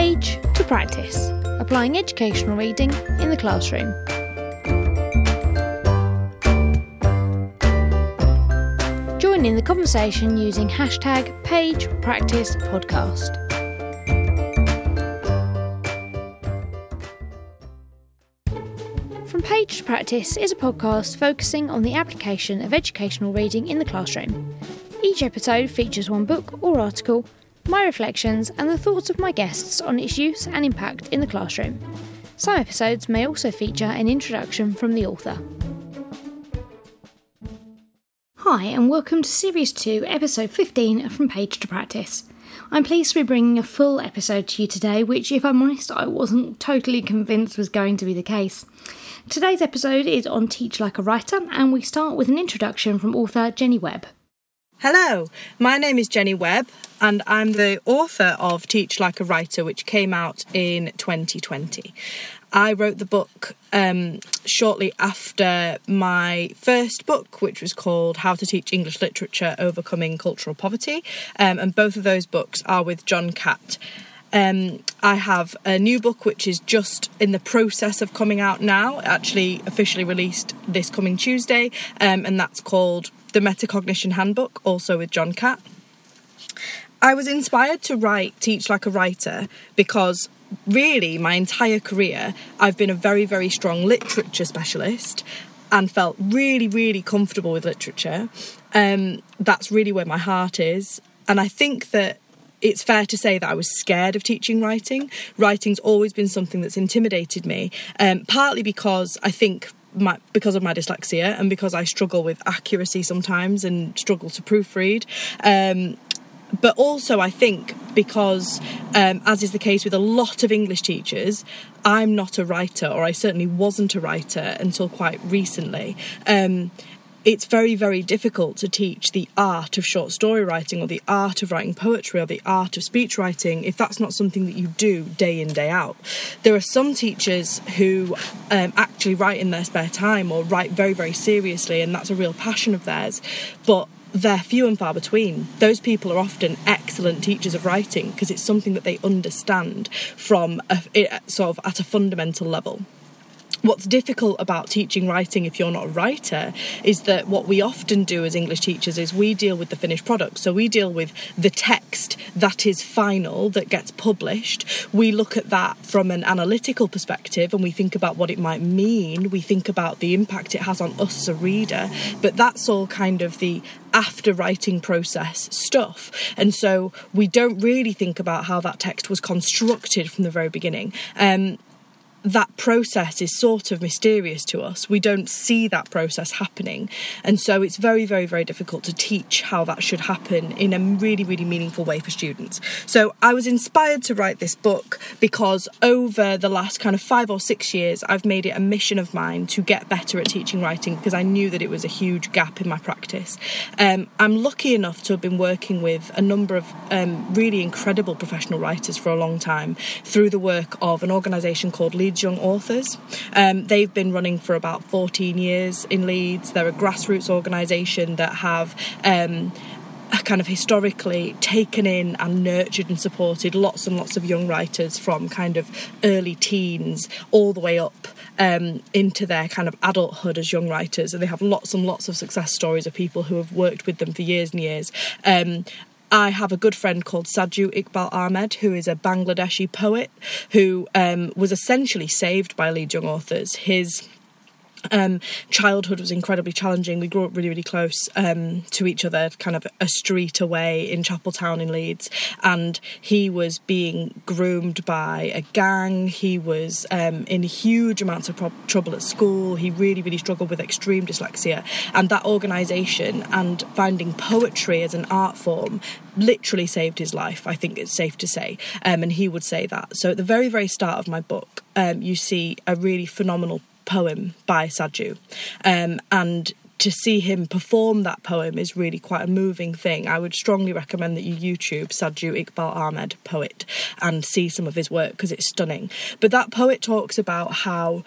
Page to Practice Applying Educational Reading in the Classroom. Join in the conversation using hashtag Page Practice Podcast. From Page to Practice is a podcast focusing on the application of educational reading in the classroom. Each episode features one book or article, my reflections, and the thoughts of my guests on its use and impact in the classroom. Some episodes may also feature an introduction from the author. Hi, and welcome to Series 2, Episode 15 from Page to Practice. I'm pleased to be bringing a full episode to you today, which, if I'm honest, I wasn't totally convinced was going to be the case. Today's episode is on Teach Like a Writer, and we start with an introduction from author Jenny Webb. Hello, my name is Jenny Webb, and I'm the author of Teach Like a Writer, which came out in 2020. I wrote the book um, shortly after my first book, which was called How to Teach English Literature Overcoming Cultural Poverty, um, and both of those books are with John Catt. Um, I have a new book which is just in the process of coming out now, actually officially released this coming Tuesday, um, and that's called The Metacognition Handbook, also with John Catt. I was inspired to write Teach Like a Writer because really my entire career I've been a very, very strong literature specialist and felt really, really comfortable with literature. Um, that's really where my heart is. And I think that it's fair to say that I was scared of teaching writing. Writing's always been something that's intimidated me, um, partly because I think my, because of my dyslexia and because I struggle with accuracy sometimes and struggle to proofread. Um, but also, I think because, um, as is the case with a lot of English teachers, I'm not a writer, or I certainly wasn't a writer until quite recently. Um, it's very, very difficult to teach the art of short story writing or the art of writing poetry or the art of speech writing if that's not something that you do day in, day out. There are some teachers who um, actually write in their spare time or write very, very seriously, and that's a real passion of theirs. But they're few and far between. Those people are often excellent teachers of writing because it's something that they understand from a, sort of at a fundamental level. What's difficult about teaching writing if you're not a writer is that what we often do as English teachers is we deal with the finished product. So we deal with the text that is final, that gets published. We look at that from an analytical perspective and we think about what it might mean. We think about the impact it has on us as a reader. But that's all kind of the after writing process stuff. And so we don't really think about how that text was constructed from the very beginning. Um, that process is sort of mysterious to us. We don't see that process happening. And so it's very, very, very difficult to teach how that should happen in a really, really meaningful way for students. So I was inspired to write this book because over the last kind of five or six years, I've made it a mission of mine to get better at teaching writing because I knew that it was a huge gap in my practice. Um, I'm lucky enough to have been working with a number of um, really incredible professional writers for a long time through the work of an organisation called Leeds Young Authors. Um, they've been running for about 14 years in Leeds. They're a grassroots organisation that have um, kind of historically taken in and nurtured and supported lots and lots of young writers from kind of early teens all the way up um, into their kind of adulthood as young writers. And they have lots and lots of success stories of people who have worked with them for years and years. Um, I have a good friend called Sadhu Iqbal Ahmed, who is a Bangladeshi poet who um, was essentially saved by Leeds Young Authors. His um, childhood was incredibly challenging. We grew up really, really close um, to each other, kind of a street away in Chapeltown in Leeds. And he was being groomed by a gang. He was um, in huge amounts of pro- trouble at school. He really, really struggled with extreme dyslexia. And that organisation and finding poetry as an art form literally saved his life, I think it's safe to say. Um, and he would say that. So at the very, very start of my book, um, you see a really phenomenal poem by Sadhu. Um, and to see him perform that poem is really quite a moving thing. I would strongly recommend that you YouTube Sadhu Iqbal Ahmed, poet, and see some of his work because it's stunning. But that poet talks about how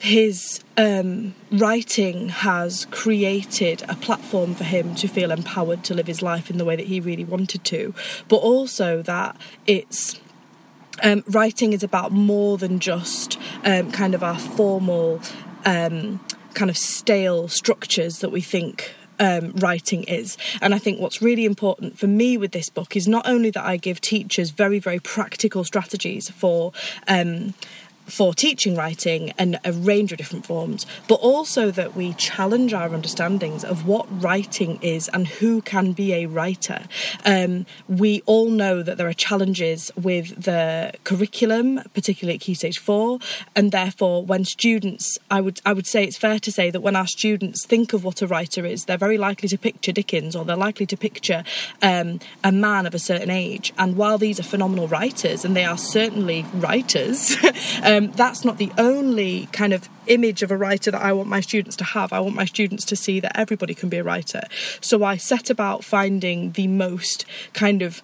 his um, writing has created a platform for him to feel empowered to live his life in the way that he really wanted to, but also that it's um, writing is about more than just um, kind of our formal, um, kind of stale structures that we think um, writing is. And I think what's really important for me with this book is not only that I give teachers very, very practical strategies for. Um, for teaching writing and a range of different forms, but also that we challenge our understandings of what writing is and who can be a writer. Um, we all know that there are challenges with the curriculum, particularly at Key Stage Four, and therefore, when students, I would I would say it's fair to say that when our students think of what a writer is, they're very likely to picture Dickens or they're likely to picture um, a man of a certain age. And while these are phenomenal writers, and they are certainly writers. um, um, that's not the only kind of image of a writer that I want my students to have. I want my students to see that everybody can be a writer. So I set about finding the most kind of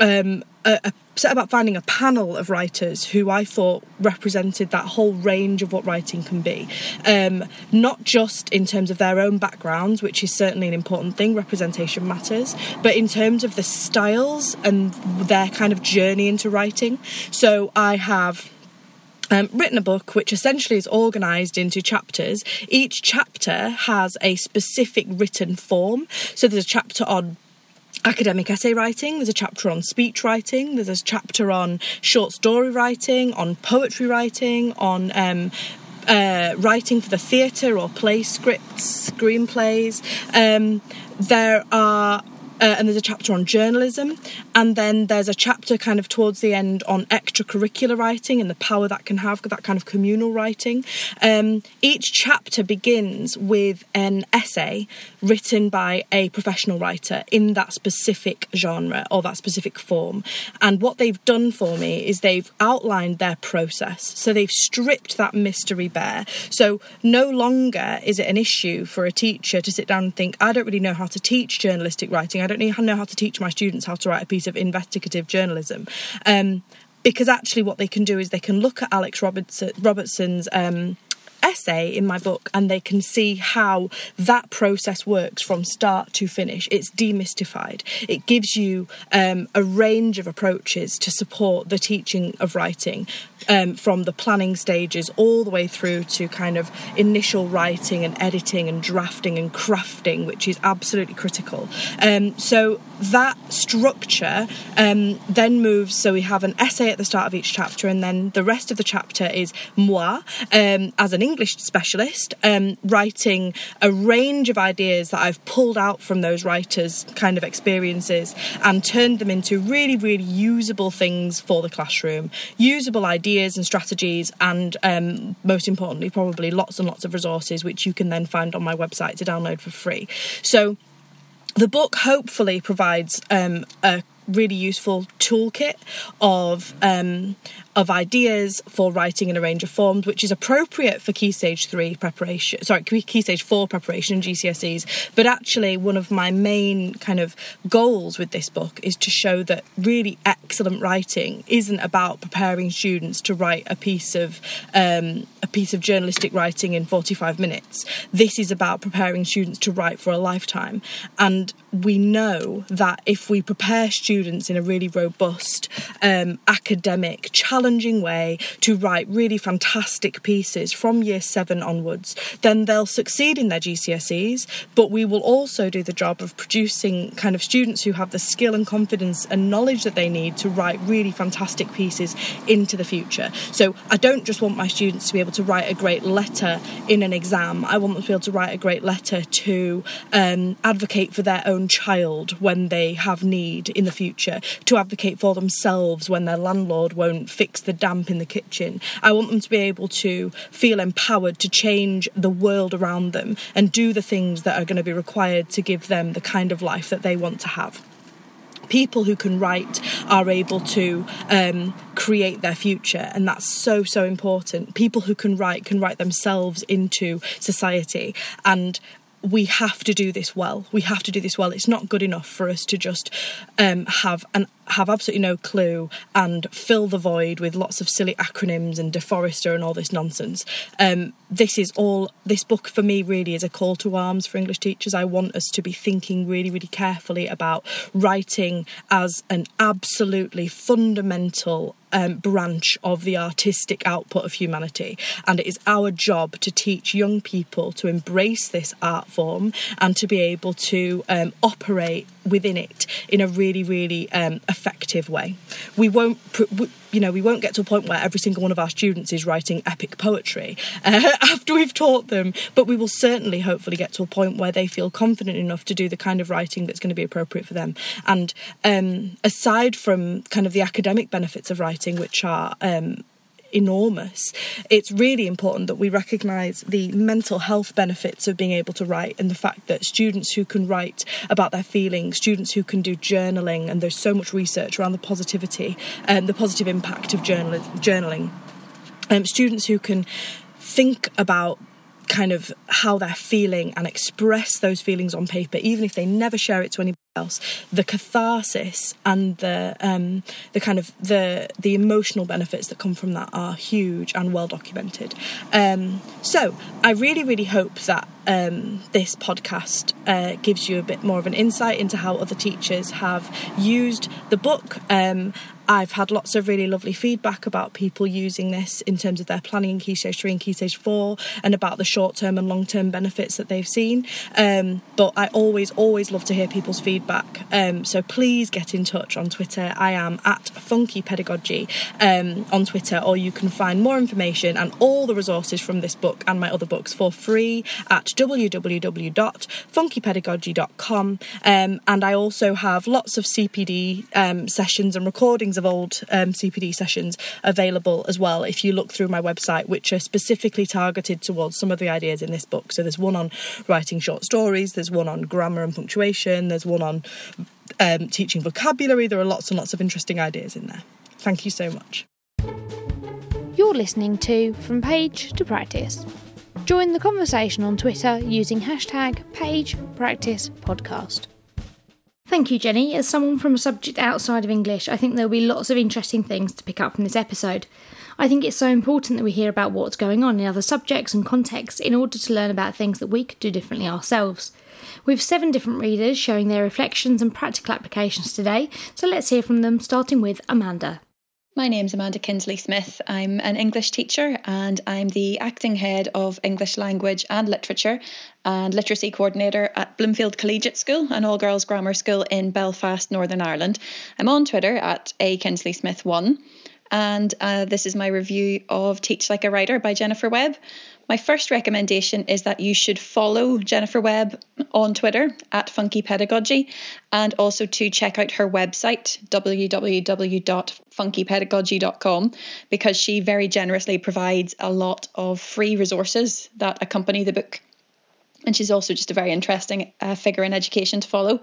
um, a, a set about finding a panel of writers who I thought represented that whole range of what writing can be. Um, not just in terms of their own backgrounds, which is certainly an important thing, representation matters, but in terms of the styles and their kind of journey into writing. So I have um, written a book which essentially is organized into chapters. Each chapter has a specific written form. So there's a chapter on academic essay writing, there's a chapter on speech writing, there's a chapter on short story writing, on poetry writing, on um, uh, writing for the theatre or play scripts, screenplays. Um, there are uh, and there's a chapter on journalism, and then there's a chapter kind of towards the end on extracurricular writing and the power that can have, that kind of communal writing. Um, each chapter begins with an essay written by a professional writer in that specific genre or that specific form. And what they've done for me is they've outlined their process. So they've stripped that mystery bare. So no longer is it an issue for a teacher to sit down and think, I don't really know how to teach journalistic writing. I don't know how to teach my students how to write a piece of investigative journalism. Um, because actually, what they can do is they can look at Alex Robertson, Robertson's um, essay in my book and they can see how that process works from start to finish. It's demystified. It gives you um, a range of approaches to support the teaching of writing um, from the planning stages all the way through to kind of initial writing and editing and drafting and crafting, which is absolutely critical. Um, so that structure um, then moves. So we have an essay at the start of each chapter, and then the rest of the chapter is moi um, as an English specialist, um, writing a range of ideas that I've pulled out from those writers' kind of experiences and turned them into really, really usable things for the classroom, usable ideas ideas and strategies, and um, most importantly, probably lots and lots of resources which you can then find on my website to download for free. So, the book hopefully provides um, a really useful toolkit of um, of ideas for writing in a range of forms, which is appropriate for Key Stage 3 preparation, sorry, Key Stage 4 preparation in GCSEs. But actually, one of my main kind of goals with this book is to show that really excellent writing isn't about preparing students to write a piece of um, a piece of journalistic writing in 45 minutes. This is about preparing students to write for a lifetime. And we know that if we prepare students in a really robust, um, academic, challenging way to write really fantastic pieces from year seven onwards, then they'll succeed in their GCSEs. But we will also do the job of producing kind of students who have the skill and confidence and knowledge that they need to write really fantastic pieces into the future. So I don't just want my students to be able to write a great letter in an exam, I want them to be able to write a great letter to um, advocate for their own child when they have need in the future, to advocate for themselves when their landlord won't fix the damp in the kitchen. I want them to be able to feel empowered to change the world around them and do the things that are going to be required to give them the kind of life that they want to have people who can write are able to um, create their future and that's so so important people who can write can write themselves into society and we have to do this well. We have to do this well. It's not good enough for us to just um, have an have absolutely no clue and fill the void with lots of silly acronyms and De Forester and all this nonsense. Um, this is all, this book for me really is a call to arms for English teachers. I want us to be thinking really, really carefully about writing as an absolutely fundamental um, branch of the artistic output of humanity. And it is our job to teach young people to embrace this art form and to be able to um, operate within it in a really, really um, effective way. We won't, you know, we won't get to a point where every single one of our students is writing epic poetry uh, after we've taught them, but we will certainly, hopefully, get to a point where they feel confident enough to do the kind of writing that's going to be appropriate for them. And um, aside from kind of the academic benefits of writing, which are um, enormous. It's really important that we recognise the mental health benefits of being able to write and the fact that students who can write about their feelings, students who can do journaling, and there's so much research around the positivity and um, the positive impact of journal- journaling. Um, students who can think about kind of how they're feeling and express those feelings on paper, even if they never share it to anybody else. The catharsis and the um, the kind of the the emotional benefits that come from that are huge and well documented. Um, so I really, really hope that um, this podcast uh, gives you a bit more of an insight into how other teachers have used the book um, I've had lots of really lovely feedback about people using this in terms of their planning in Key Stage 3 and Key Stage 4 and about the short term and long term benefits that they've seen. Um, but I always, always love to hear people's feedback. Um, so please get in touch on Twitter. I am at Funky Pedagogy um, on Twitter, or you can find more information and all the resources from this book and my other books for free at www.funkypedagogy.com. Um, and I also have lots of CPD um, sessions and recordings of old um, CPD sessions available as well if you look through my website, which are specifically targeted towards some of the ideas in this book. So there's one on writing short stories, there's one on grammar and punctuation, there's one on um, teaching vocabulary. There are lots and lots of interesting ideas in there. Thank you so much. You're listening to From Page to Practice. Join the conversation on Twitter using hashtag PagePracticePodcast. Thank you, Jenny. As someone from a subject outside of English, I think there'll be lots of interesting things to pick up from this episode. I think it's so important that we hear about what's going on in other subjects and contexts in order to learn about things that we could do differently ourselves. We've seven different readers showing their reflections and practical applications today, so let's hear from them, starting with Amanda. My name's Amanda Kinsley Smith. I'm an English teacher and I'm the acting head of English language and literature and literacy coordinator at Bloomfield Collegiate School, an all girls grammar school in Belfast, Northern Ireland. I'm on Twitter at a Kinsley Smith 1 and uh, this is my review of Teach Like a Writer by Jennifer Webb. My first recommendation is that you should follow Jennifer Webb on Twitter at Funky Pedagogy and also to check out her website, www.funkypedagogy.com, because she very generously provides a lot of free resources that accompany the book. And she's also just a very interesting uh, figure in education to follow.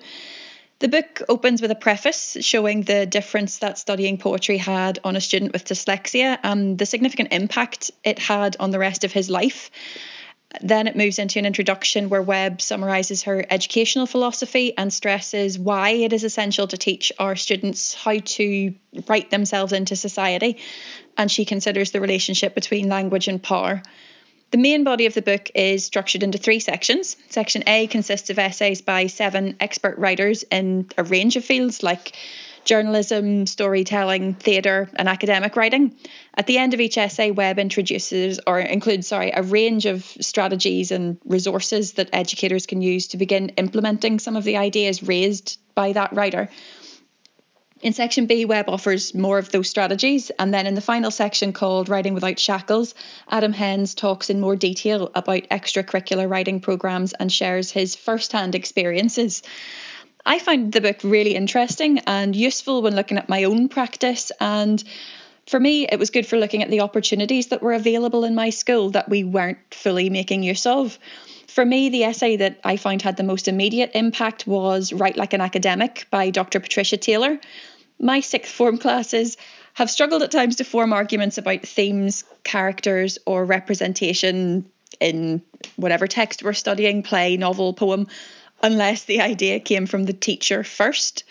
The book opens with a preface showing the difference that studying poetry had on a student with dyslexia and the significant impact it had on the rest of his life. Then it moves into an introduction where Webb summarises her educational philosophy and stresses why it is essential to teach our students how to write themselves into society. And she considers the relationship between language and power. The main body of the book is structured into three sections. Section A consists of essays by seven expert writers in a range of fields like journalism, storytelling, theatre, and academic writing. At the end of each essay, Webb introduces or includes, sorry, a range of strategies and resources that educators can use to begin implementing some of the ideas raised by that writer. In section B, Webb offers more of those strategies. And then in the final section called Writing Without Shackles, Adam Hens talks in more detail about extracurricular writing programs and shares his first hand experiences. I found the book really interesting and useful when looking at my own practice. And for me, it was good for looking at the opportunities that were available in my school that we weren't fully making use of. For me, the essay that I found had the most immediate impact was Write Like an Academic by Dr. Patricia Taylor my sixth form classes have struggled at times to form arguments about themes, characters, or representation in whatever text we're studying play, novel, poem unless the idea came from the teacher first.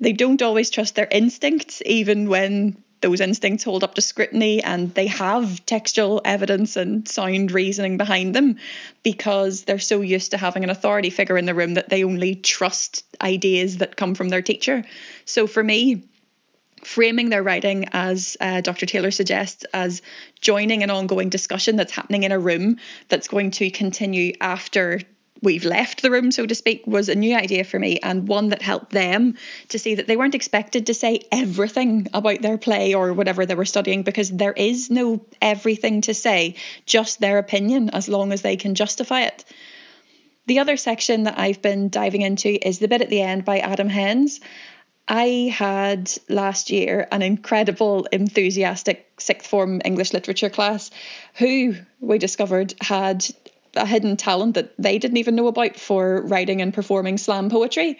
They don't always trust their instincts, even when those instincts hold up to scrutiny and they have textual evidence and sound reasoning behind them because they're so used to having an authority figure in the room that they only trust ideas that come from their teacher. So for me, framing their writing as uh, Dr. Taylor suggests as joining an ongoing discussion that's happening in a room that's going to continue after we've left the room, so to speak, was a new idea for me and one that helped them to see that they weren't expected to say everything about their play or whatever they were studying because there is no everything to say, just their opinion as long as they can justify it. The other section that I've been diving into is the bit at the end by Adam Hens. I had last year an incredible, enthusiastic sixth form English literature class who we discovered had a hidden talent that they didn't even know about for writing and performing slam poetry.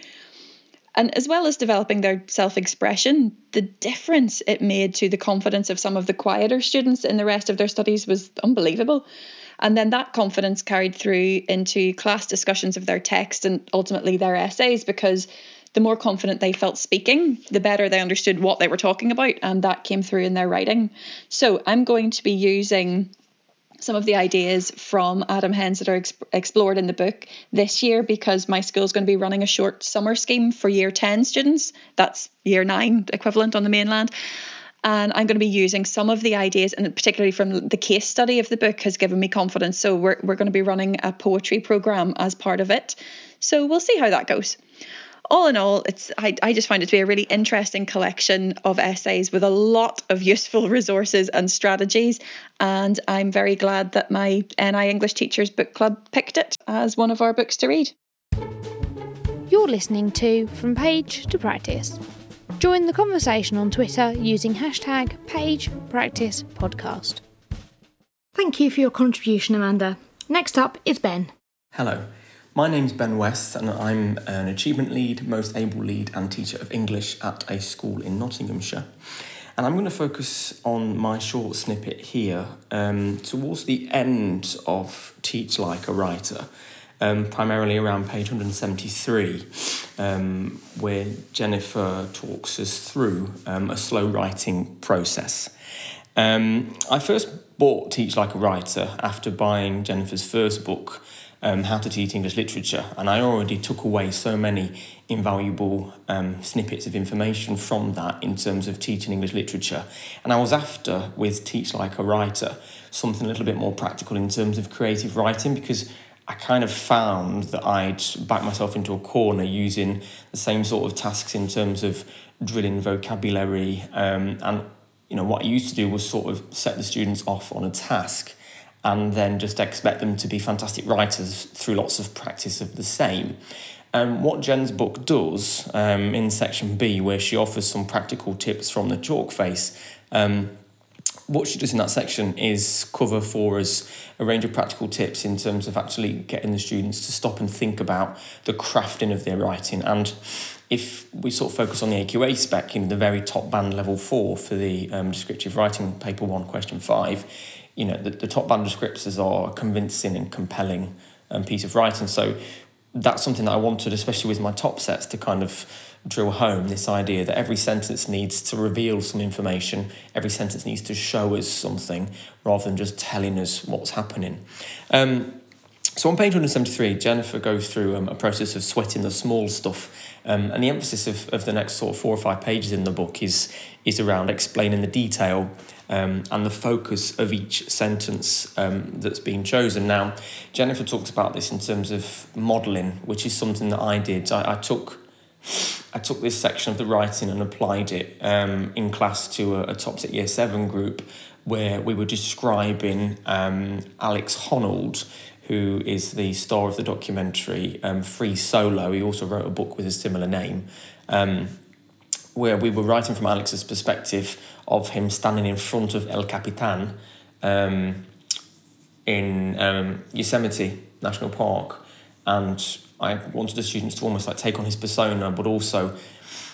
And as well as developing their self expression, the difference it made to the confidence of some of the quieter students in the rest of their studies was unbelievable. And then that confidence carried through into class discussions of their text and ultimately their essays because the more confident they felt speaking, the better they understood what they were talking about, and that came through in their writing. So I'm going to be using some of the ideas from Adam Hens that are ex- explored in the book this year because my school is going to be running a short summer scheme for year 10 students. That's year 9 equivalent on the mainland. And I'm going to be using some of the ideas, and particularly from the case study of the book, has given me confidence. So, we're, we're going to be running a poetry program as part of it. So, we'll see how that goes all in all, it's I, I just find it to be a really interesting collection of essays with a lot of useful resources and strategies. And I'm very glad that my NI English Teachers Book Club picked it as one of our books to read. You're listening to From Page to Practice. Join the conversation on Twitter using hashtag PagePracticePodcast. Thank you for your contribution, Amanda. Next up is Ben. Hello. My name's Ben West, and I'm an achievement lead, most able lead, and teacher of English at a school in Nottinghamshire. And I'm going to focus on my short snippet here um, towards the end of Teach Like a Writer, um, primarily around page 173, um, where Jennifer talks us through um, a slow writing process. Um, I first bought Teach Like a Writer after buying Jennifer's first book um, how to teach English literature, and I already took away so many invaluable um, snippets of information from that in terms of teaching English literature. And I was after, with Teach Like a Writer, something a little bit more practical in terms of creative writing because I kind of found that I'd back myself into a corner using the same sort of tasks in terms of drilling vocabulary um, and you know what I used to do was sort of set the students off on a task and then just expect them to be fantastic writers through lots of practice of the same. Um, what Jen's book does um, in section B, where she offers some practical tips from the chalk face, um, what she does in that section is cover for us a range of practical tips in terms of actually getting the students to stop and think about the crafting of their writing. And if we sort of focus on the AQA spec, in the very top band level four for the um, descriptive writing paper one, question five, you know, the, the top band descriptors are a convincing and compelling um, piece of writing. So that's something that I wanted, especially with my top sets, to kind of drill home this idea that every sentence needs to reveal some information, every sentence needs to show us something rather than just telling us what's happening. Um, so on page 173, Jennifer goes through um, a process of sweating the small stuff. Um, and the emphasis of, of the next sort of four or five pages in the book is, is around explaining the detail um, and the focus of each sentence um, that's been chosen. Now, Jennifer talks about this in terms of modelling, which is something that I did. I, I took I took this section of the writing and applied it um, in class to a, a year seven group where we were describing um, Alex Honnold, who is the star of the documentary um, Free Solo. He also wrote a book with a similar name. Um, where we were writing from Alex's perspective of him standing in front of El Capitan um, in um, Yosemite National Park, and I wanted the students to almost like take on his persona, but also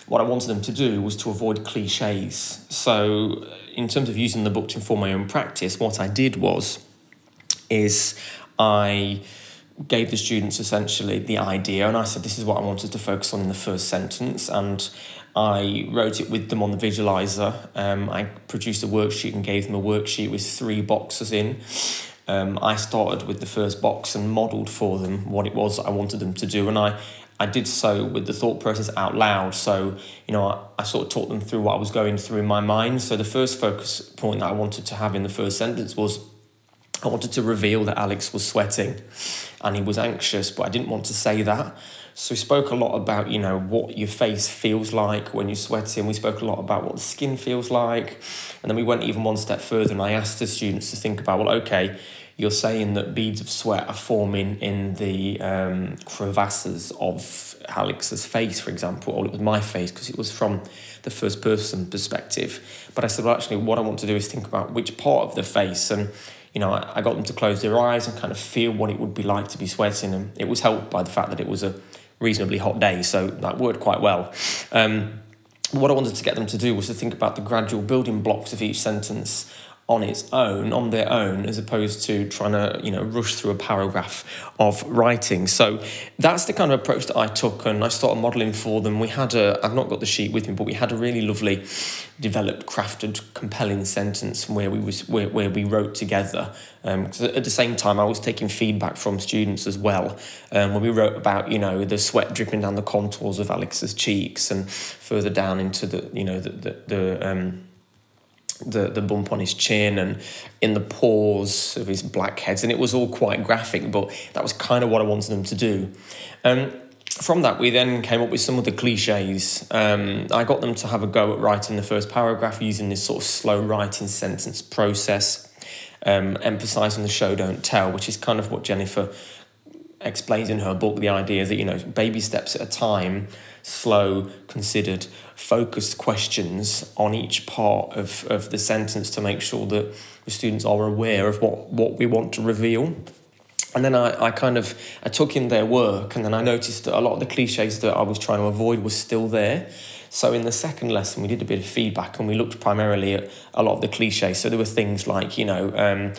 what I wanted them to do was to avoid cliches. So, in terms of using the book to inform my own practice, what I did was, is I gave the students essentially the idea, and I said, This is what I wanted to focus on in the first sentence. And I wrote it with them on the visualizer. Um, I produced a worksheet and gave them a worksheet with three boxes in. Um, I started with the first box and modelled for them what it was I wanted them to do, and I I did so with the thought process out loud. So, you know, I, I, sort of talked them through what I was going through in my mind. So, the first focus point that I wanted to have in the first sentence was I wanted to reveal that Alex was sweating and he was anxious, but I didn't want to say that. So we spoke a lot about, you know, what your face feels like when you're sweating. We spoke a lot about what the skin feels like. And then we went even one step further and I asked the students to think about, well, okay, you're saying that beads of sweat are forming in the um, crevasses of Alex's face, for example, or it was my face because it was from the first person perspective. But I said, well, actually, what I want to do is think about which part of the face. And, you know, I, I got them to close their eyes and kind of feel what it would be like to be sweating. And it was helped by the fact that it was a reasonably hot day, so that worked quite well. Um, what I wanted to get them to do was to think about the gradual building blocks of each sentence on its own, on their own, as opposed to trying to, you know, rush through a paragraph of writing. So that's the kind of approach that I took, and I started modelling for them. We had a, I've not got the sheet with me, but we had a really lovely, developed, crafted, compelling sentence where we was where, where we wrote together. Um, at the same time, I was taking feedback from students as well. Um, when we wrote about, you know, the sweat dripping down the contours of Alex's cheeks, and further down into the, you know, the the, the um, the, the bump on his chin and in the pores of his blackheads. And it was all quite graphic, but that was kind of what I wanted them to do. Um, from that, we then came up with some of the cliches. Um, I got them to have a go at writing the first paragraph using this sort of slow writing sentence process, um, emphasizing the show, don't tell, which is kind of what Jennifer explains in her book the idea that, you know, baby steps at a time slow, considered, focused questions on each part of, of the sentence to make sure that the students are aware of what, what we want to reveal. And then I, I kind of I took in their work and then I noticed that a lot of the cliches that I was trying to avoid was still there. So in the second lesson, we did a bit of feedback and we looked primarily at a lot of the cliches. So there were things like, you know, um,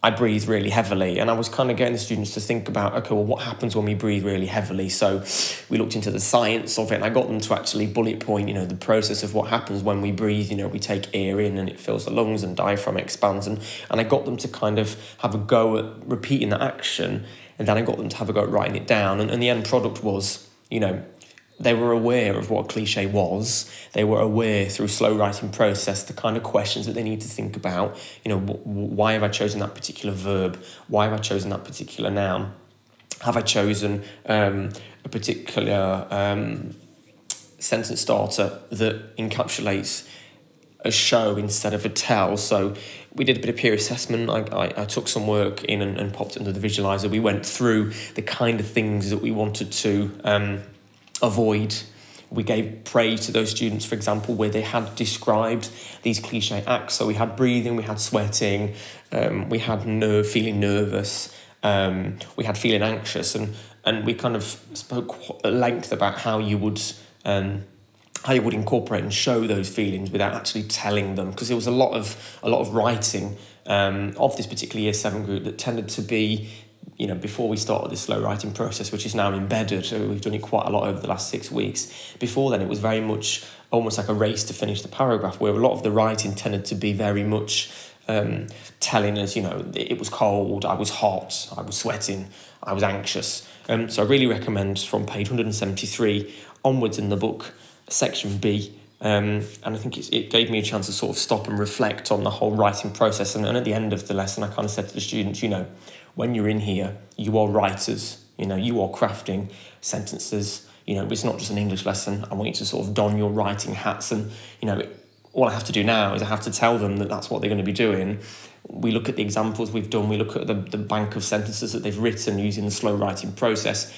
I breathe really heavily. And I was kind of getting the students to think about, okay, well, what happens when we breathe really heavily? So we looked into the science of it and I got them to actually bullet point, you know, the process of what happens when we breathe. You know, we take air in and it fills the lungs and diaphragm expands. And, and I got them to kind of have a go at repeating the action. And then I got them to have a go at writing it down. And, and the end product was, you know, they were aware of what cliche was. They were aware through slow writing process the kind of questions that they need to think about. You know, why have I chosen that particular verb? Why have I chosen that particular noun? Have I chosen um, a particular um, sentence starter that encapsulates a show instead of a tell? So we did a bit of peer assessment. I, I, I took some work in and, and popped it into the visualizer. We went through the kind of things that we wanted to. Um, avoid. We gave praise to those students, for example, where they had described these cliche acts. So we had breathing, we had sweating, um, we had nerve, feeling nervous, um, we had feeling anxious, and and we kind of spoke at length about how you would. Um, how you would incorporate and show those feelings without actually telling them because there was a lot of a lot of writing um, of this particular year seven group that tended to be you know, before we started this slow writing process, which is now embedded, so we've done it quite a lot over the last six weeks. Before then, it was very much almost like a race to finish the paragraph, where a lot of the writing tended to be very much um, telling us, you know, it was cold, I was hot, I was sweating, I was anxious. Um, so I really recommend from page 173 onwards in the book, section B. Um, and I think it gave me a chance to sort of stop and reflect on the whole writing process. And, and at the end of the lesson, I kind of said to the students, you know, when you're in here, you are writers, you know, you are crafting sentences. You know, it's not just an English lesson. I want you to sort of don your writing hats, and you know, all I have to do now is I have to tell them that that's what they're going to be doing. We look at the examples we've done. We look at the, the bank of sentences that they've written using the slow writing process,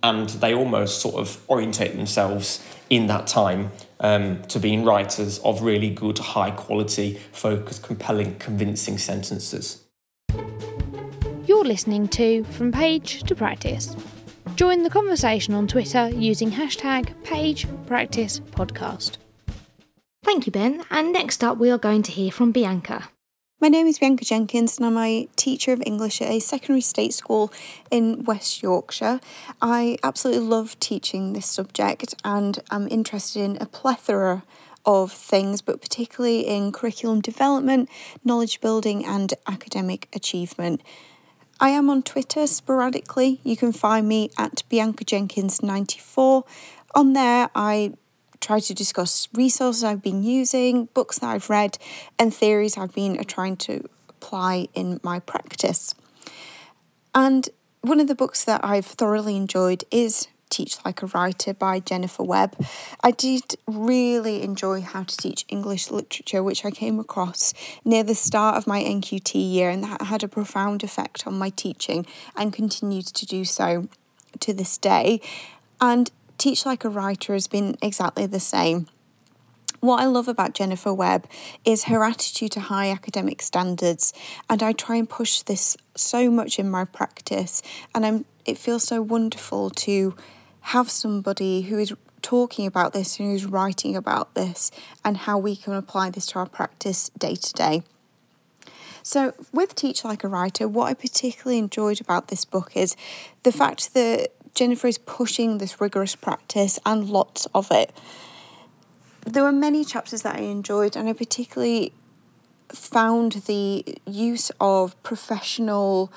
and they almost sort of orientate themselves in that time um, to being writers of really good, high quality, focused, compelling, convincing sentences. You're listening to From Page to Practice. Join the conversation on Twitter using hashtag PagePracticePodcast. Thank you, Ben. And next up, we are going to hear from Bianca. My name is Bianca Jenkins and I'm a teacher of English at a secondary state school in West Yorkshire. I absolutely love teaching this subject and I'm interested in a plethora of things, but particularly in curriculum development, knowledge building, and academic achievement. I am on Twitter sporadically. You can find me at Bianca Jenkins94. On there, I try to discuss resources I've been using, books that I've read, and theories I've been trying to apply in my practice. And one of the books that I've thoroughly enjoyed is Teach Like a Writer by Jennifer Webb. I did really enjoy How to Teach English Literature, which I came across near the start of my NQT year, and that had a profound effect on my teaching and continues to do so to this day. And Teach Like a Writer has been exactly the same. What I love about Jennifer Webb is her attitude to high academic standards, and I try and push this so much in my practice. And I'm, it feels so wonderful to have somebody who is talking about this and who's writing about this and how we can apply this to our practice day to day. So, with Teach Like a Writer, what I particularly enjoyed about this book is the fact that Jennifer is pushing this rigorous practice and lots of it. There were many chapters that I enjoyed, and I particularly found the use of professional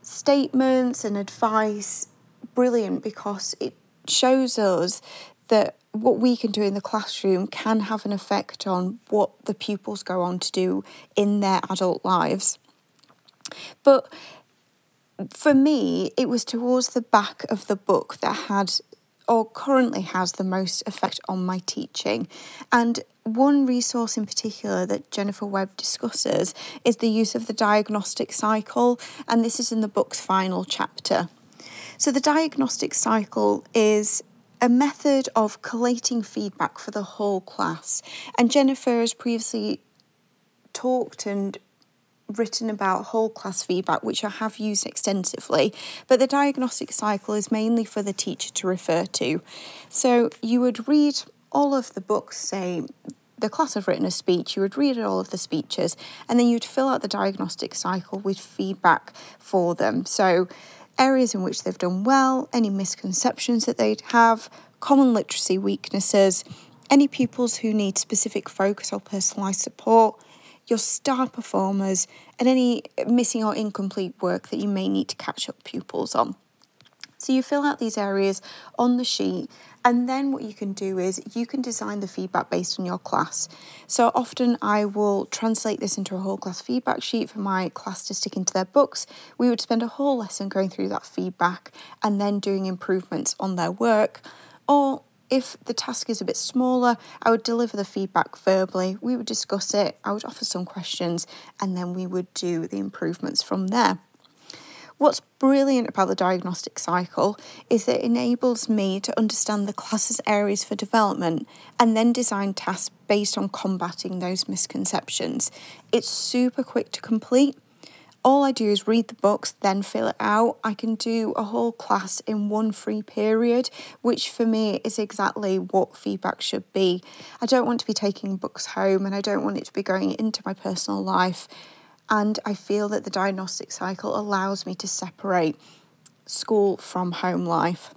statements and advice brilliant because it shows us that what we can do in the classroom can have an effect on what the pupils go on to do in their adult lives. But for me, it was towards the back of the book that had or currently has the most effect on my teaching. And one resource in particular that Jennifer Webb discusses is the use of the diagnostic cycle, and this is in the book's final chapter. So, the diagnostic cycle is a method of collating feedback for the whole class, and Jennifer has previously talked and written about whole class feedback, which I have used extensively, but the diagnostic cycle is mainly for the teacher to refer to. So you would read all of the books, say, the class have written a speech, you would read all of the speeches, and then you'd fill out the diagnostic cycle with feedback for them. So, areas in which they've done well, any misconceptions that they'd have, common literacy weaknesses, any pupils who need specific focus or personalised support, your star performers, and any missing or incomplete work that you may need to catch up pupils on. So you fill out these areas on the sheet, and then what you can do is you can design the feedback based on your class. So often I will translate this into a whole class feedback sheet for my class to stick into their books. We would spend a whole lesson going through that feedback and then doing improvements on their work. Or if the task is a bit smaller, I would deliver the feedback verbally. We would discuss it, I would offer some questions, and then we would do the improvements from there. What's brilliant about the diagnostic cycle is that it enables me to understand the class's areas for development and then design tasks based on combating those misconceptions. It's super quick to complete all I do is read the books, then fill it out. I can do a whole class in one free period, which for me is exactly what feedback should be. I don't want to be taking books home and I don't want it to be going into my personal life. And I feel that the diagnostic cycle allows me to separate school from home life.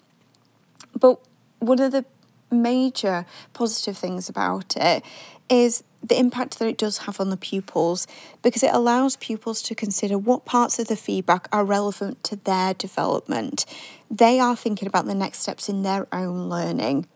But one of the major positive things about it is the impact that it does have on the pupils because it allows pupils to consider what parts of the feedback are relevant to their development. They are thinking about the next steps in their own learning.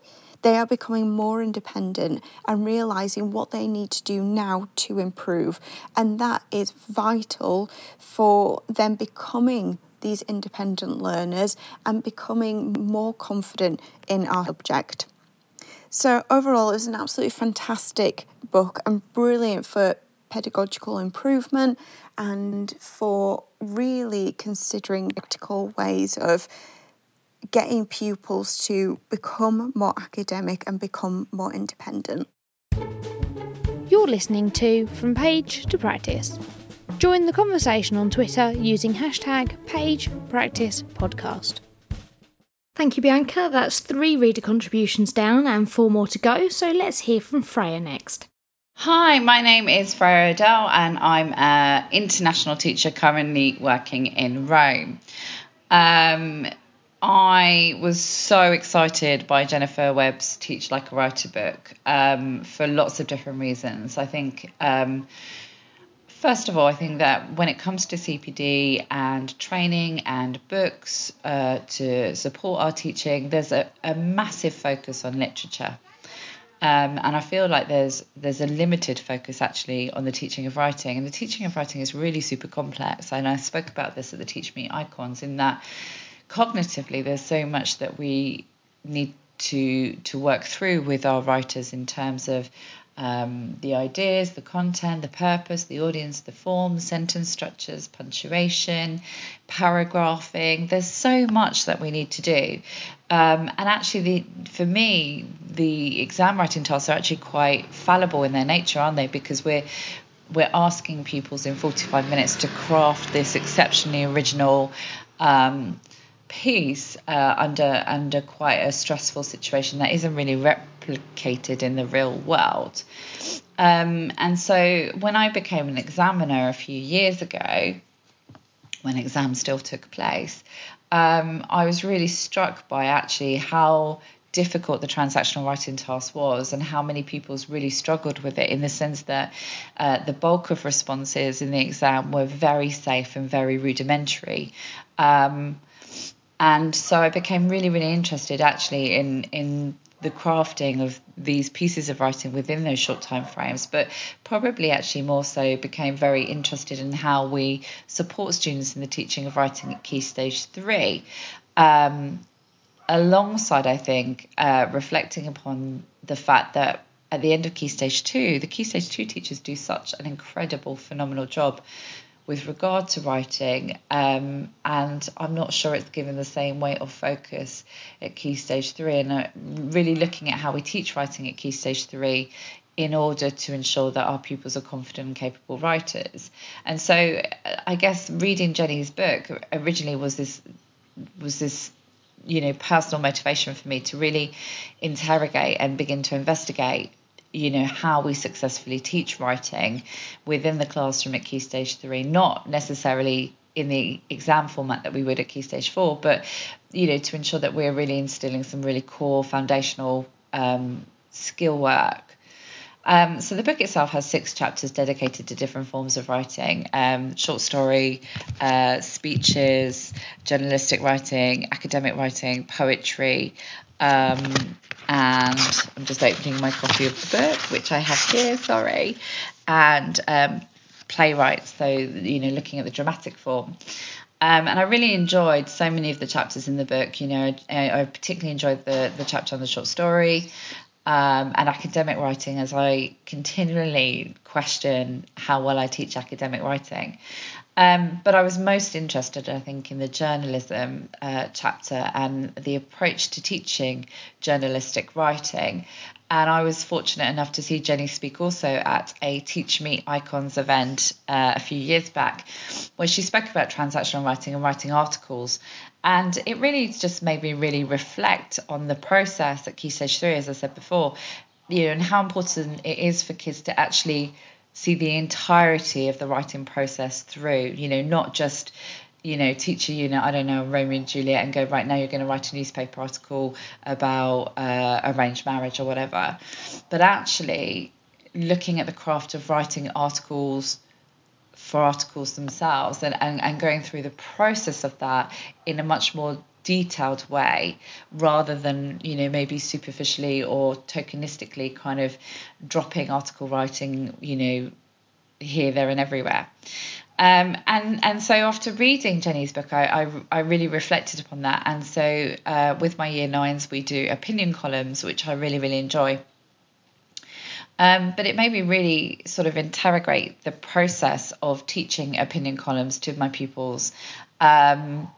They are becoming more independent and realizing what they need to do now to improve. And that is vital for them becoming these independent learners and becoming more confident in our subject. So, overall, it was an absolutely fantastic book and brilliant for pedagogical improvement and for really considering practical ways of getting pupils to become more academic and become more independent. You're listening to From Page to Practice. Join the conversation on Twitter using hashtag PagePracticePodcast. Thank you, Bianca. That's three reader contributions down and four more to go, so let's hear from Freya next. Hi, my name is Freya Odell, and I'm an international teacher currently working in Rome. Um, I was so excited by Jennifer Webb's Teach Like a Writer book um, for lots of different reasons. I think, um, first of all, I think that when it comes to CPD and training and books uh, to support our teaching, there's a, a massive focus on literature. Um, and I feel like there's there's a limited focus actually on the teaching of writing, and the teaching of writing is really super complex. And I spoke about this at the Teach Me Icons in that cognitively there's so much that we need to to work through with our writers in terms of um, the ideas, the content, the purpose, the audience, the form, sentence structures, punctuation, paragraphing. There's so much that we need to do. Um, and actually, the, for me, the exam writing tasks are actually quite fallible in their nature, aren't they? Because we're we're asking pupils in 45 minutes to craft this exceptionally original um, piece uh, under under quite a stressful situation that isn't really replicated in the real world. Um, and so when I became an examiner a few years ago, when exams still took place, um, I was really struck by actually how difficult the transactional writing task was and how many pupils really struggled with it in the sense that uh, the bulk of responses in the exam were very safe and very rudimentary. Um, and so I became really, really interested actually in in the crafting of these pieces of writing within those short time frames, but probably actually more so became very interested in how we support students in the teaching of writing at Key Stage 3. Um, alongside, I think, uh, reflecting upon the fact that at the end of Key Stage 2, the Key Stage 2 teachers do such an incredible, phenomenal job with regard to writing, um, and I'm not sure it's given the same weight or focus at Key Stage 3. And uh, really looking at how we teach writing at Key Stage 3 in order to ensure that our pupils are confident and capable writers. And so uh, I guess reading Jenny's book originally was this was this you know personal motivation for me to really interrogate and begin to investigate you know how we successfully teach writing within the classroom at key stage 3 not necessarily in the exam format that we would at key stage 4 but you know to ensure that we're really instilling some really core foundational um, skill work. Um, so the book itself has six chapters dedicated to different forms of writing um, short story uh, speeches journalistic writing academic writing poetry um, and I'm just opening my copy of the book, which I have here, sorry, and um, playwrights, so, you know, looking at the dramatic form. Um, and I really enjoyed so many of the chapters in the book. You know, I, I particularly enjoyed the, the chapter on the short story um, and academic writing as I continually question how well I teach academic writing. Um, but I was most interested, I think, in the journalism uh, chapter and the approach to teaching journalistic writing. And I was fortunate enough to see Jenny speak also at a Teach Me Icons event uh, a few years back, where she spoke about transactional writing and writing articles. And it really just made me really reflect on the process at Key Stage 3, as I said before, you know, and how important it is for kids to actually see the entirety of the writing process through, you know, not just you know, teach a unit, I don't know, Romeo and Juliet, and go, right now you're going to write a newspaper article about uh, arranged marriage or whatever. But actually, looking at the craft of writing articles for articles themselves and, and, and going through the process of that in a much more detailed way rather than you know maybe superficially or tokenistically kind of dropping article writing you know here there and everywhere um, and and so after reading Jenny's book, I, I, I really reflected upon that. And so uh, with my year nines, we do opinion columns, which I really really enjoy. Um, but it made me really sort of interrogate the process of teaching opinion columns to my pupils. Um,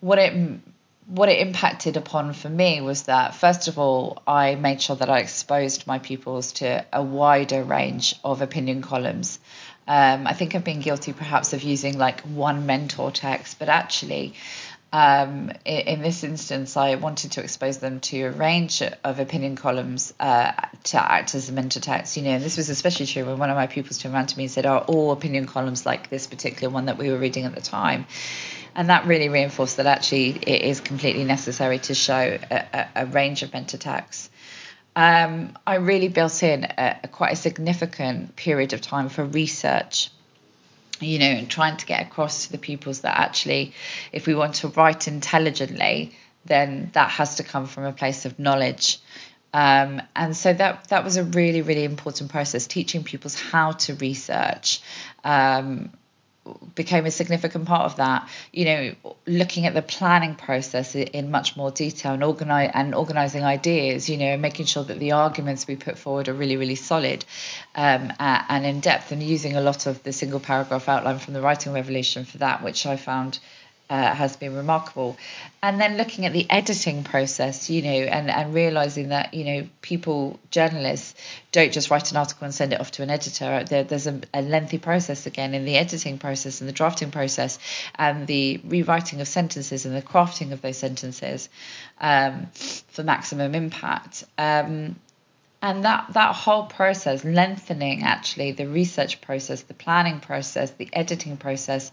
what it what it impacted upon for me was that first of all I made sure that I exposed my pupils to a wider range of opinion columns. Um, I think I've been guilty perhaps of using like one mentor text, but actually um, in, in, this instance, I wanted to expose them to a range of opinion columns uh, to act as a mentor text. You know, this was especially true when one of my pupils turned around to me and said, "Are all opinion columns like this particular one that we were reading at the time?" And that really reinforced that actually it is completely necessary to show a, a, range of mentor texts. Um, I really built in a, a quite a significant period of time for research you know, and trying to get across to the pupils that actually, if we want to write intelligently, then that has to come from a place of knowledge. Um, and so that that was a really really important process, teaching pupils how to research. Um, became a significant part of that. You know, looking at the planning process in much more detail and organize and organizing ideas. You know, making sure that the arguments we put forward are really really solid um, and in depth, and using a lot of the single paragraph outline from the writing revolution for that, which I found uh, has been remarkable. And then looking at the editing process, you know, and, and realizing that, you know, people, journalists, don't just write an article and send it off to an editor. There, there's a, a lengthy process again in the editing process and the drafting process and the rewriting of sentences and the crafting of those sentences um, for maximum impact. Um, and that that whole process lengthening actually the research process the planning process the editing process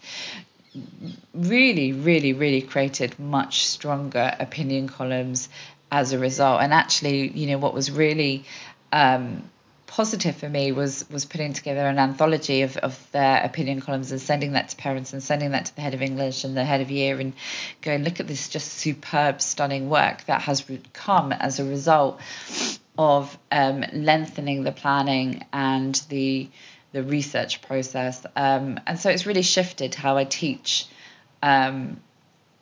really, really, really created much stronger opinion columns as a result. And actually, you know, what was really um, positive for me was was putting together an anthology of, of their opinion columns and sending that to parents and sending that to the head of English and the head of year and going, look at this just superb, stunning work that has come as a result of um, lengthening the planning and the the research process. Um, and so it's really shifted how I teach um,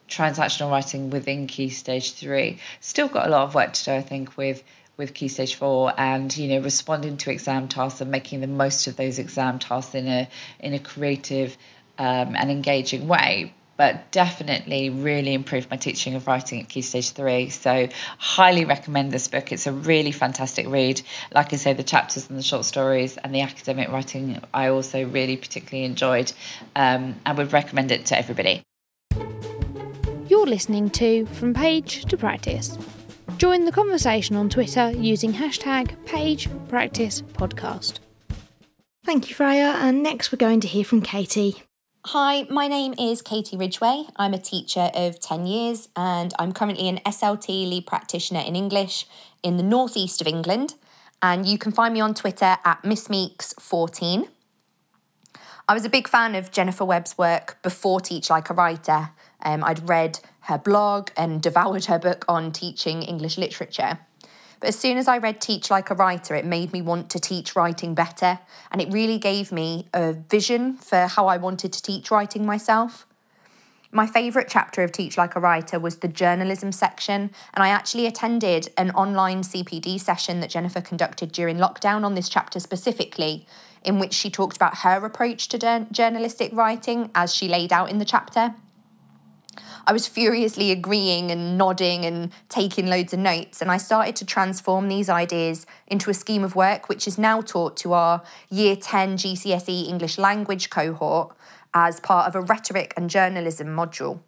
transactional writing within Key Stage 3. Still got a lot of work to do, I think, with with Key Stage 4 and, you know, responding to exam tasks and making the most of those exam tasks in a, in a creative um, and engaging way but definitely really improved my teaching of writing at Key Stage 3. So, highly recommend this book. It's a really fantastic read. Like I say, the chapters and the short stories and the academic writing I also really particularly enjoyed um, and would recommend it to everybody. You're listening to From Page to Practice. Join the conversation on Twitter using hashtag PagePracticePodcast. Thank you, Freya. And next, we're going to hear from Katie. Hi, my name is Katie Ridgway. I'm a teacher of 10 years and I'm currently an SLT lead practitioner in English in the northeast of England. And you can find me on Twitter at MissMeeks14. I was a big fan of Jennifer Webb's work before Teach Like a Writer. Um, I'd read her blog and devoured her book on teaching English literature. But as soon as I read Teach Like a Writer, it made me want to teach writing better. And it really gave me a vision for how I wanted to teach writing myself. My favourite chapter of Teach Like a Writer was the journalism section, and I actually attended an online CPD session that Jennifer conducted during lockdown on this chapter specifically, in which she talked about her approach to journalistic writing as she laid out in the chapter. I was furiously agreeing and nodding and taking loads of notes, and I started to transform these ideas into a scheme of work which is now taught to our Year 10 GCSE English language cohort as part of a rhetoric and journalism module.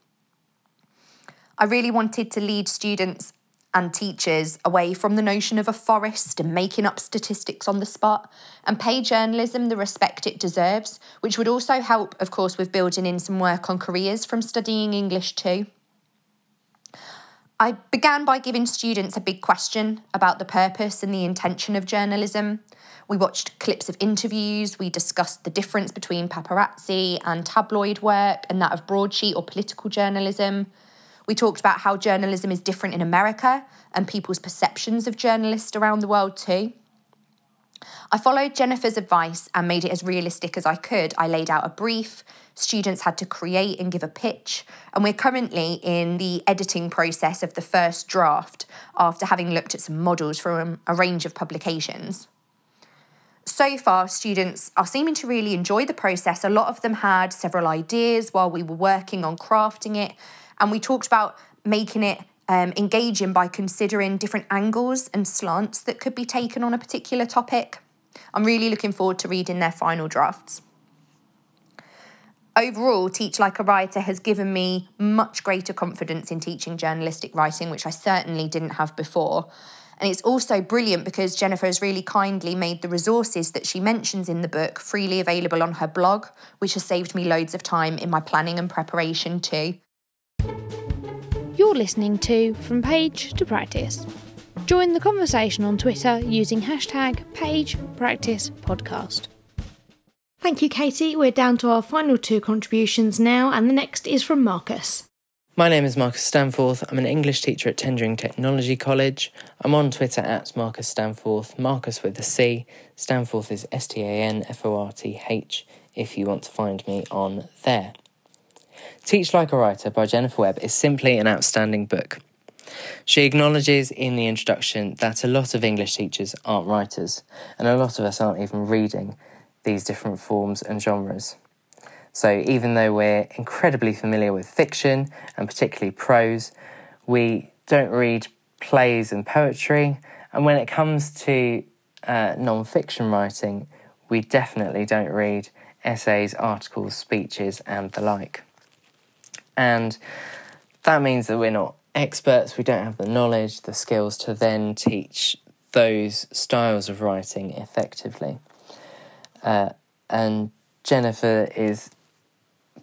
I really wanted to lead students and teachers away from the notion of AFOREST and making up statistics on the spot and pay journalism the respect it deserves, which would also help, of course, with building in some work on careers from studying English too. I began by giving students a big question about the purpose and the intention of journalism. We watched clips of interviews, we discussed the difference between paparazzi and tabloid work and that of broadsheet or political journalism. We talked about how journalism is different in America and people's perceptions of journalists around the world too. I followed Jennifer's advice and made it as realistic as I could. I laid out a brief, students had to create and give a pitch, and we're currently in the editing process of the first draft after having looked at some models from a range of publications. So far, students are seeming to really enjoy the process. A lot of them had several ideas while we were working on crafting it, and we talked about making it um, engaging by considering different angles and slants that could be taken on a particular topic. I'm really looking forward to reading their final drafts. overall, Teach Like a Writer has given me much greater confidence in teaching journalistic writing, which I certainly didn't have before. And it's also brilliant because Jennifer has really kindly made the resources that she mentions in the book freely available on her blog, which has saved me loads of time in my planning and preparation too. You're listening to From Page to Practice. Join the conversation on Twitter using hashtag PagePracticePodcast. Thank you, Katie. We're down to our final two contributions now, and the next is from Marcus. My name is Marcus Stanforth. I'm an English teacher at Tendring Technology College. I'm on Twitter at Marcus Stanforth, Marcus with a C. Stanforth is S T A N F O R T H if you want to find me on there. Teach Like a Writer by Jennifer Webb is simply an outstanding book. She acknowledges in the introduction that a lot of English teachers aren't writers, and a lot of us aren't even reading these different forms and genres. So, even though we're incredibly familiar with fiction and particularly prose, we don't read plays and poetry. And when it comes to uh, non fiction writing, we definitely don't read essays, articles, speeches, and the like. And that means that we're not experts, we don't have the knowledge, the skills to then teach those styles of writing effectively. Uh, and Jennifer is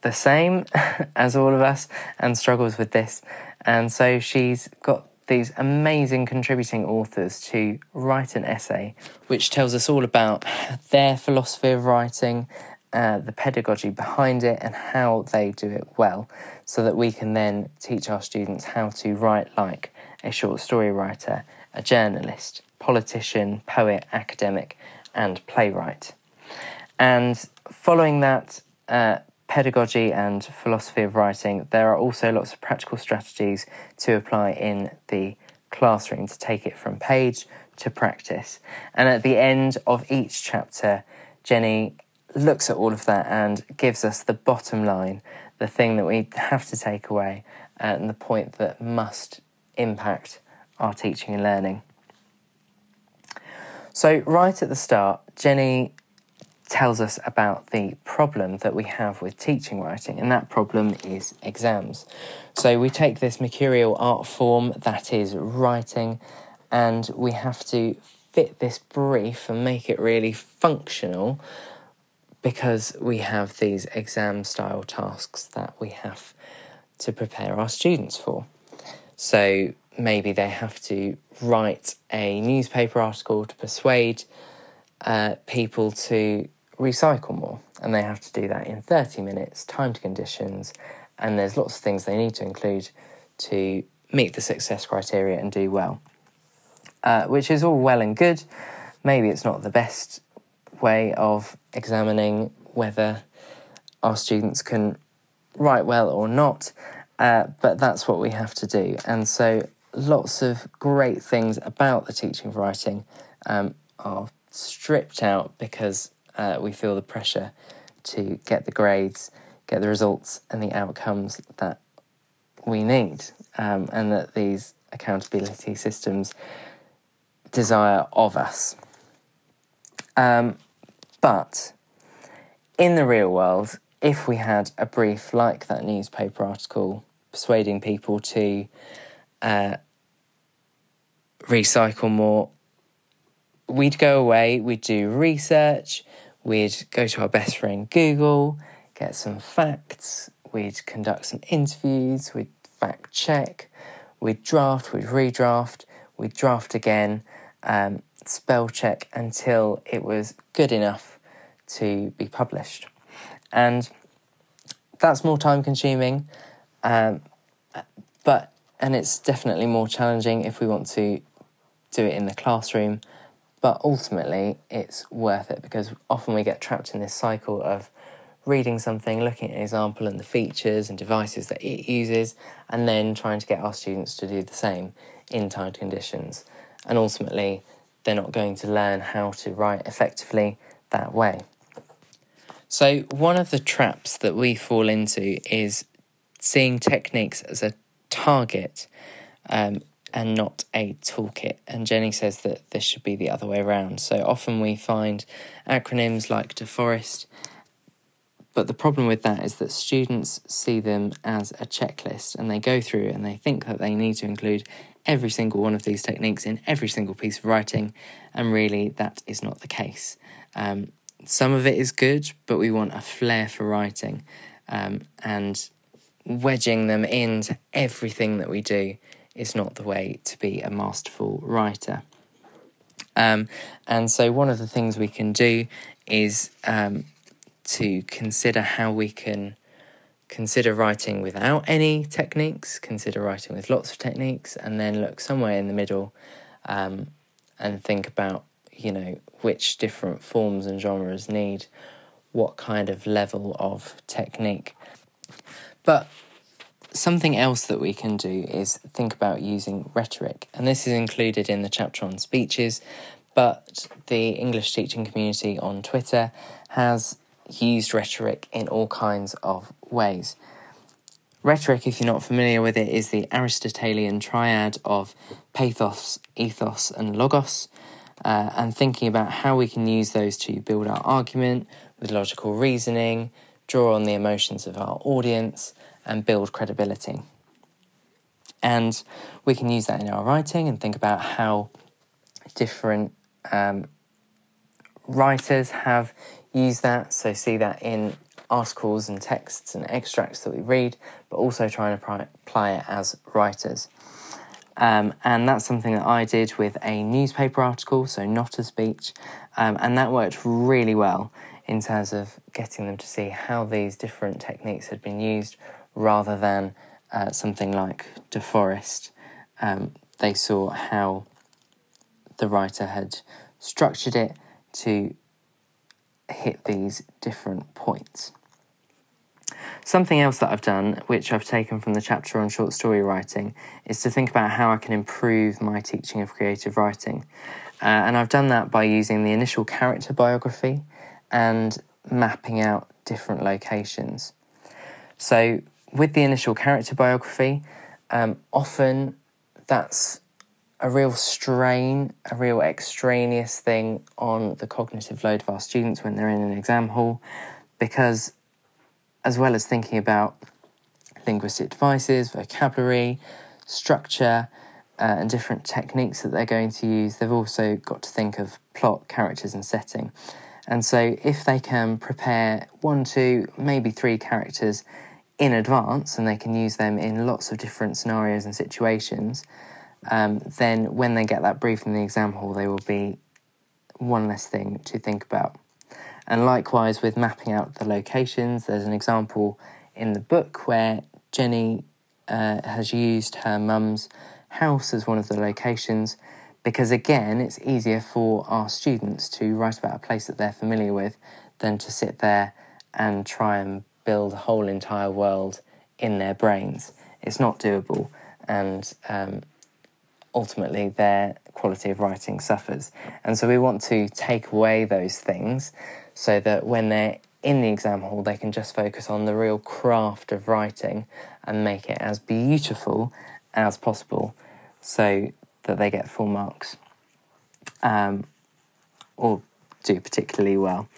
the same as all of us and struggles with this. And so she's got these amazing contributing authors to write an essay which tells us all about their philosophy of writing, uh, the pedagogy behind it, and how they do it well, so that we can then teach our students how to write like a short story writer, a journalist, politician, poet, academic, and playwright. And following that, uh, pedagogy and philosophy of writing, there are also lots of practical strategies to apply in the classroom to take it from page to practice. And at the end of each chapter, Jenny looks at all of that and gives us the bottom line, the thing that we have to take away, uh, and the point that must impact our teaching and learning. So, right at the start, Jenny tells us about the problem that we have with teaching writing, and that problem is exams. So we take this mercurial art form that is writing, and we have to fit this brief and make it really functional because we have these exam style tasks that we have to prepare our students for. So maybe they have to write a newspaper article to persuade uh, people to recycle more, and they have to do that in 30 minutes, timed conditions, and there's lots of things they need to include to meet the success criteria and do well. Uh, which is all well and good. Maybe it's not the best way of examining whether our students can write well or not, uh, but that's what we have to do. And so, lots of great things about the teaching of writing um, are stripped out because uh, we feel the pressure to get the grades, get the results, and the outcomes that we need, um, and that these accountability systems desire of us. Um, but in the real world, if we had a brief like that newspaper article persuading people to uh, recycle more, we'd go away, we'd do research, We'd go to our best friend Google, get some facts, we'd conduct some interviews, we'd fact check, we'd draft, we'd redraft, we'd draft again, um, spell check until it was good enough to be published. And that's more time consuming, um, but and it's definitely more challenging if we want to do it in the classroom but ultimately, it's worth it because often we get trapped in this cycle of reading something, looking at an example and the features and devices that it uses, and then trying to get our students to do the same in timed conditions. And ultimately, they're not going to learn how to write effectively that way. So, one of the traps that we fall into is seeing techniques as a target um, and not a toolkit. And Jenny says that this should be the other way around. So often we find acronyms like DAFOREST, but the problem with that is that students see them as a checklist and they go through and they think that they need to include every single one of these techniques in every single piece of writing, and really that is not the case. Um, some of it is good, but we want a flair for writing um, and wedging them into everything that we do is not the way to be a masterful writer. Um, and so, one of the things we can do is um, to consider how we can consider writing without any techniques, consider writing with lots of techniques, and then look somewhere in the middle um, and think about, you know, which different forms and genres need what kind of level of technique. But something else that we can do is think about using rhetoric, and this is included in the chapter on speeches. But the English teaching community on Twitter has used rhetoric in all kinds of ways. Rhetoric, if you're not familiar with it, is the Aristotelian triad of pathos, ethos, and logos, uh, and thinking about how we can use those to build our argument with logical reasoning, draw on the emotions of our audience, and build credibility. And we can use that in our writing and think about how different um, writers have used that. So, see that in articles and texts and extracts that we read, but also trying to apply it as writers. Um, and that's something that I did with a newspaper article, so not a speech, um, and that worked really well in terms of getting them to see how these different techniques had been used rather than uh, something like DAFOREST. Um, they saw how the writer had structured it to hit these different points. Something else that I've done, which I've taken from the chapter on short story writing, is to think about how I can improve my teaching of creative writing. Uh, and I've done that by using the initial character biography and mapping out different locations. So, with the initial character biography, um, often that's a real strain, a real extraneous thing on the cognitive load of our students when they're in an exam hall, because as well as thinking about linguistic devices, vocabulary, structure, uh, and different techniques that they're going to use, they've also got to think of plot, characters, and setting. And so, if they can prepare one, two, maybe three characters in advance and they can use them in lots of different scenarios and situations, um, then when they get that brief in the exam hall, they will be one less thing to think about. And likewise, with mapping out the locations, there's an example in the book where Jenny uh, has used her mum's house as one of the locations because, again, it's easier for our students to write about a place that they're familiar with than to sit there and try and build a whole entire world in their brains. It's not doable, and um, ultimately their quality of writing suffers. And so we want to take away those things so that when they're in the exam hall, they can just focus on the real craft of writing and make it as beautiful as possible so that they get full marks um, or do particularly well.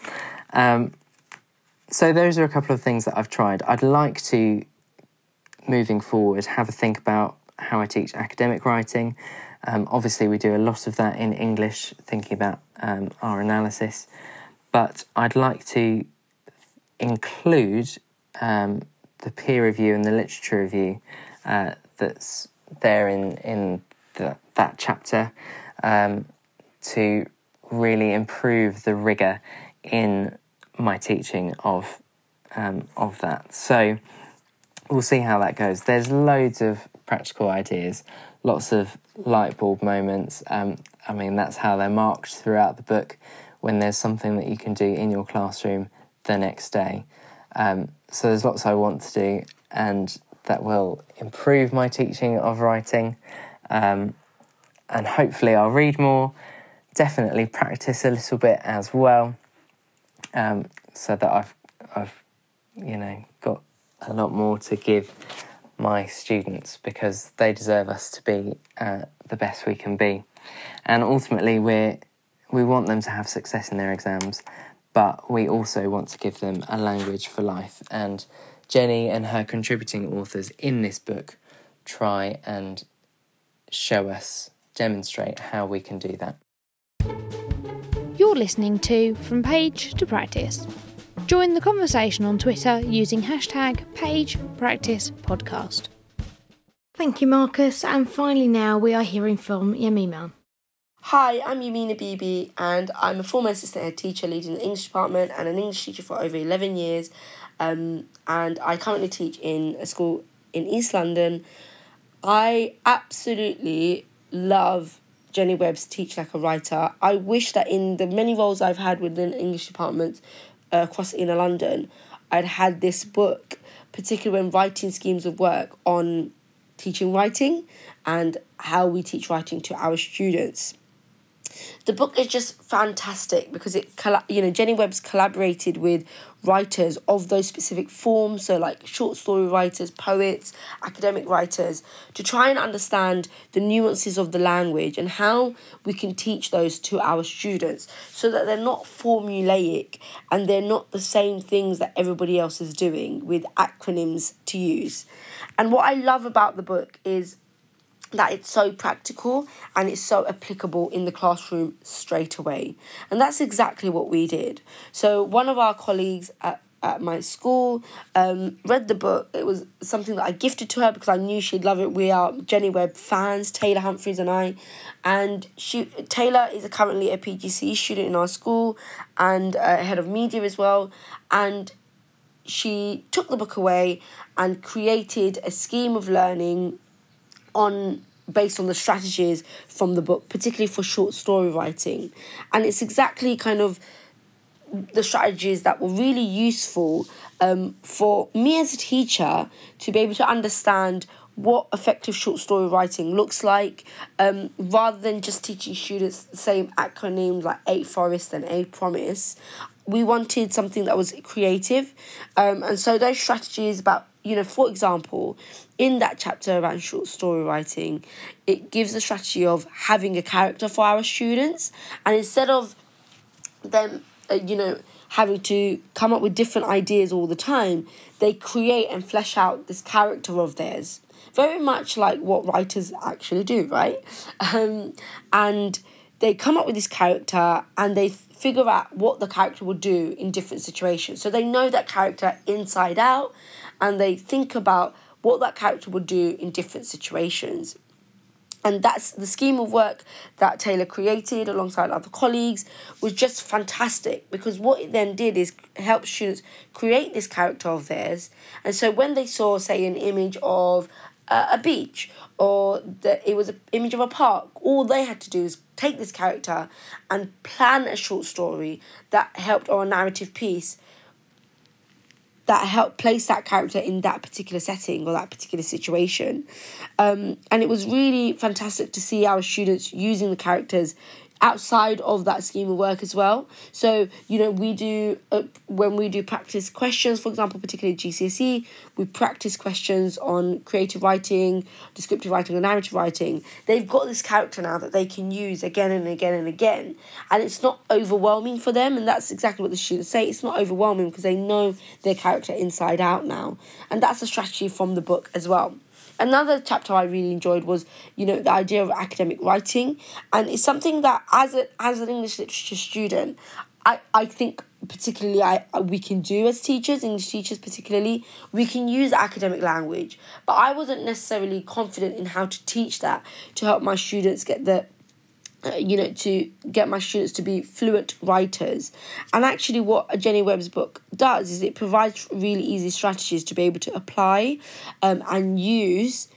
Um, so those are a couple of things that I've tried. I'd like to, moving forward, have a think about how I teach academic writing. Um, obviously, we do a lot of that in English, thinking about um, our analysis, but I'd like to include um, the peer review and the literature review uh, that's there in in the, that chapter um, to really improve the rigor in my teaching of um, of that. So we'll see how that goes. There's loads of practical ideas, lots of light bulb moments. Um, I mean, that's how they're marked throughout the book. When there's something that you can do in your classroom the next day. Um, so there's lots I want to do, and that will improve my teaching of writing. Um, and hopefully, I'll read more. Definitely practice a little bit as well um, so that I've, I've, you know, got a lot more to give my students because they deserve us to be uh, the best we can be. And ultimately, we we want them to have success in their exams, but we also want to give them a language for life. And Jenny and her contributing authors in this book try and show us, demonstrate how we can do that. You're listening to From Page to Practice. Join the conversation on Twitter using hashtag PagePracticePodcast. Thank you, Marcus. And finally, now we are hearing from Yamima. Hi, I'm Yamina Bibi, and I'm a former assistant head teacher leading the English department and an English teacher for over 11 years. Um, and I currently teach in a school in East London. I absolutely love Jenny Webb's Teach Like a Writer. I wish that in the many roles I've had within English departments uh, across inner London, I'd had this book, particularly when writing schemes of work on teaching writing and how we teach writing to our students. The book is just fantastic because it, you know, Jenny Webb's collaborated with writers of those specific forms, so like short story writers, poets, academic writers, to try and understand the nuances of the language and how we can teach those to our students so that they're not formulaic and they're not the same things that everybody else is doing with acronyms to use. And what I love about the book is that it's so practical and it's so applicable in the classroom straight away. And that's exactly what we did. So, one of our colleagues at, at my school um, read the book. It was something that I gifted to her because I knew she'd love it. We are Jenny Webb fans, Taylor Humphreys and I. And she Taylor is currently a PGC student in our school and uh, head of media as well. And she took the book away and created a scheme of learning on based on the strategies from the book, particularly for short story writing. And it's exactly kind of the strategies that were really useful um, for me as a teacher to be able to understand what effective short story writing looks like um, rather than just teaching students the same acronyms like AFOREST and A Promise. We wanted something that was creative. Um, and so those strategies about you know, for example, in that chapter around short story writing, it gives the strategy of having a character for our students. And instead of them, uh, you know, having to come up with different ideas all the time, they create and flesh out this character of theirs. Very much like what writers actually do, right? Um, and they come up with this character and they figure out what the character will do in different situations. So they know that character inside out and they think about what that character would do in different situations. And that's the scheme of work that Taylor created alongside other colleagues was just fantastic because what it then did is help students create this character of theirs. And so when they saw, say, an image of uh, a beach or that it was an image of a park, all they had to do is take this character and plan a short story that helped or a narrative piece that helped place that character in that particular setting or that particular situation. Um, and it was really fantastic to see our students using the characters outside of that scheme of work as well. So, you know, we do, uh, when we do practice questions, for example, particularly GCSE, we practice questions on creative writing, descriptive writing, and narrative writing. They've got this character now that they can use again and again and again. And it's not overwhelming for them. And that's exactly what the students say. It's not overwhelming because they know their character inside out now. And that's a strategy from the book as well. Another chapter I really enjoyed was, you know, the idea of academic writing, and it's something that as a as an English literature student, I, I think particularly I we can do as teachers, English teachers particularly, we can use academic language. But I wasn't necessarily confident in how to teach that to help my students get the uh, you know, to get my students to be fluent writers. And actually, what Jenny Webb's book does is it provides really easy strategies to be able to apply um, and use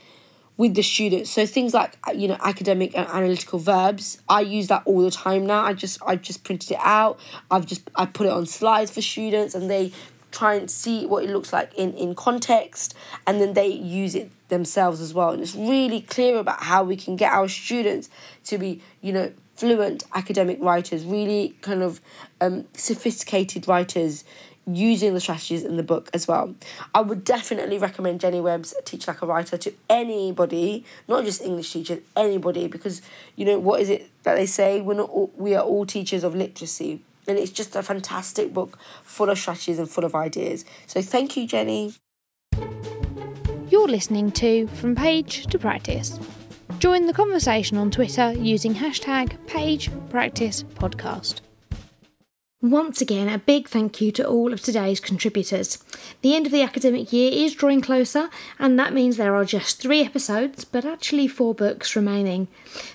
with the students. So things like uh, you know academic and analytical verbs, I use that all the time now. I just I just printed it out. I've just I put it on slides for students, and they try and see what it looks like in in context, and then they use it themselves as well. And it's really clear about how we can get our students to be, you know, fluent academic writers, really kind of um, sophisticated writers using the strategies in the book as well. I would definitely recommend Jenny Webb's Teach Like a Writer to anybody, not just English teachers, anybody, because you know what is it that they say? We're not all, we are all teachers of literacy. and it's just a fantastic book full of strategies and full of ideas. So thank you, Jenny. You're listening to From Page to Practice. Join the conversation on Twitter using hashtag PagePracticePodcast. Once again, a big thank you to all of today's contributors. The end of the academic year is drawing closer, and that means there are just three episodes, but actually four books remaining.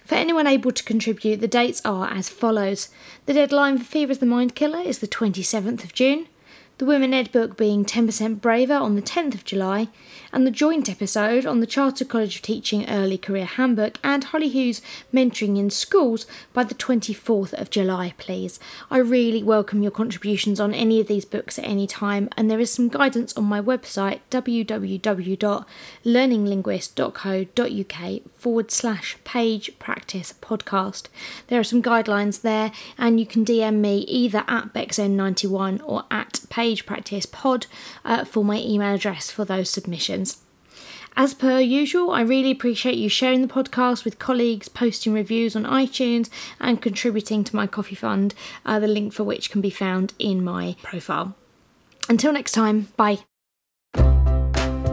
For anyone able to contribute, the dates are as follows The deadline for Fear is the Mind Killer is the 27th of June, the Women Ed book being 10% Braver on the 10th of July, and the joint episode on the Chartered College of Teaching Early Career Handbook and Haili Hughes Mentoring in Schools by the 24th of July, please. I really welcome your contributions on any of these books at any time, and there is some guidance on my website www.learninglinguist.co.uk forward slash page practice podcast. There are some guidelines there, and you can DM me either at BexN91 or at page practice pod uh, for my email address for those submissions. As per usual, I really appreciate you sharing the podcast with colleagues, posting reviews on iTunes, and contributing to my coffee fund, uh, the link for which can be found in my profile. Until next time, bye.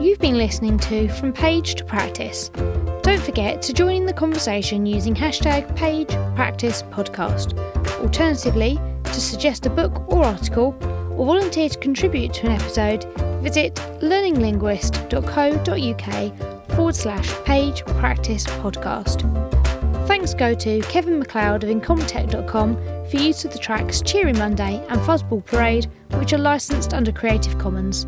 You've been listening to From Page to Practice. Don't forget to join in the conversation using hashtag PagePracticePodcast. Alternatively, to suggest a book or article, or volunteer to contribute to an episode, visit learninglinguist.co.uk forward slash page practice podcast. Thanks go to Kevin MacLeod of Incompetech.com for use of the tracks Cheery Monday and Fuzzball Parade, which are licensed under Creative Commons.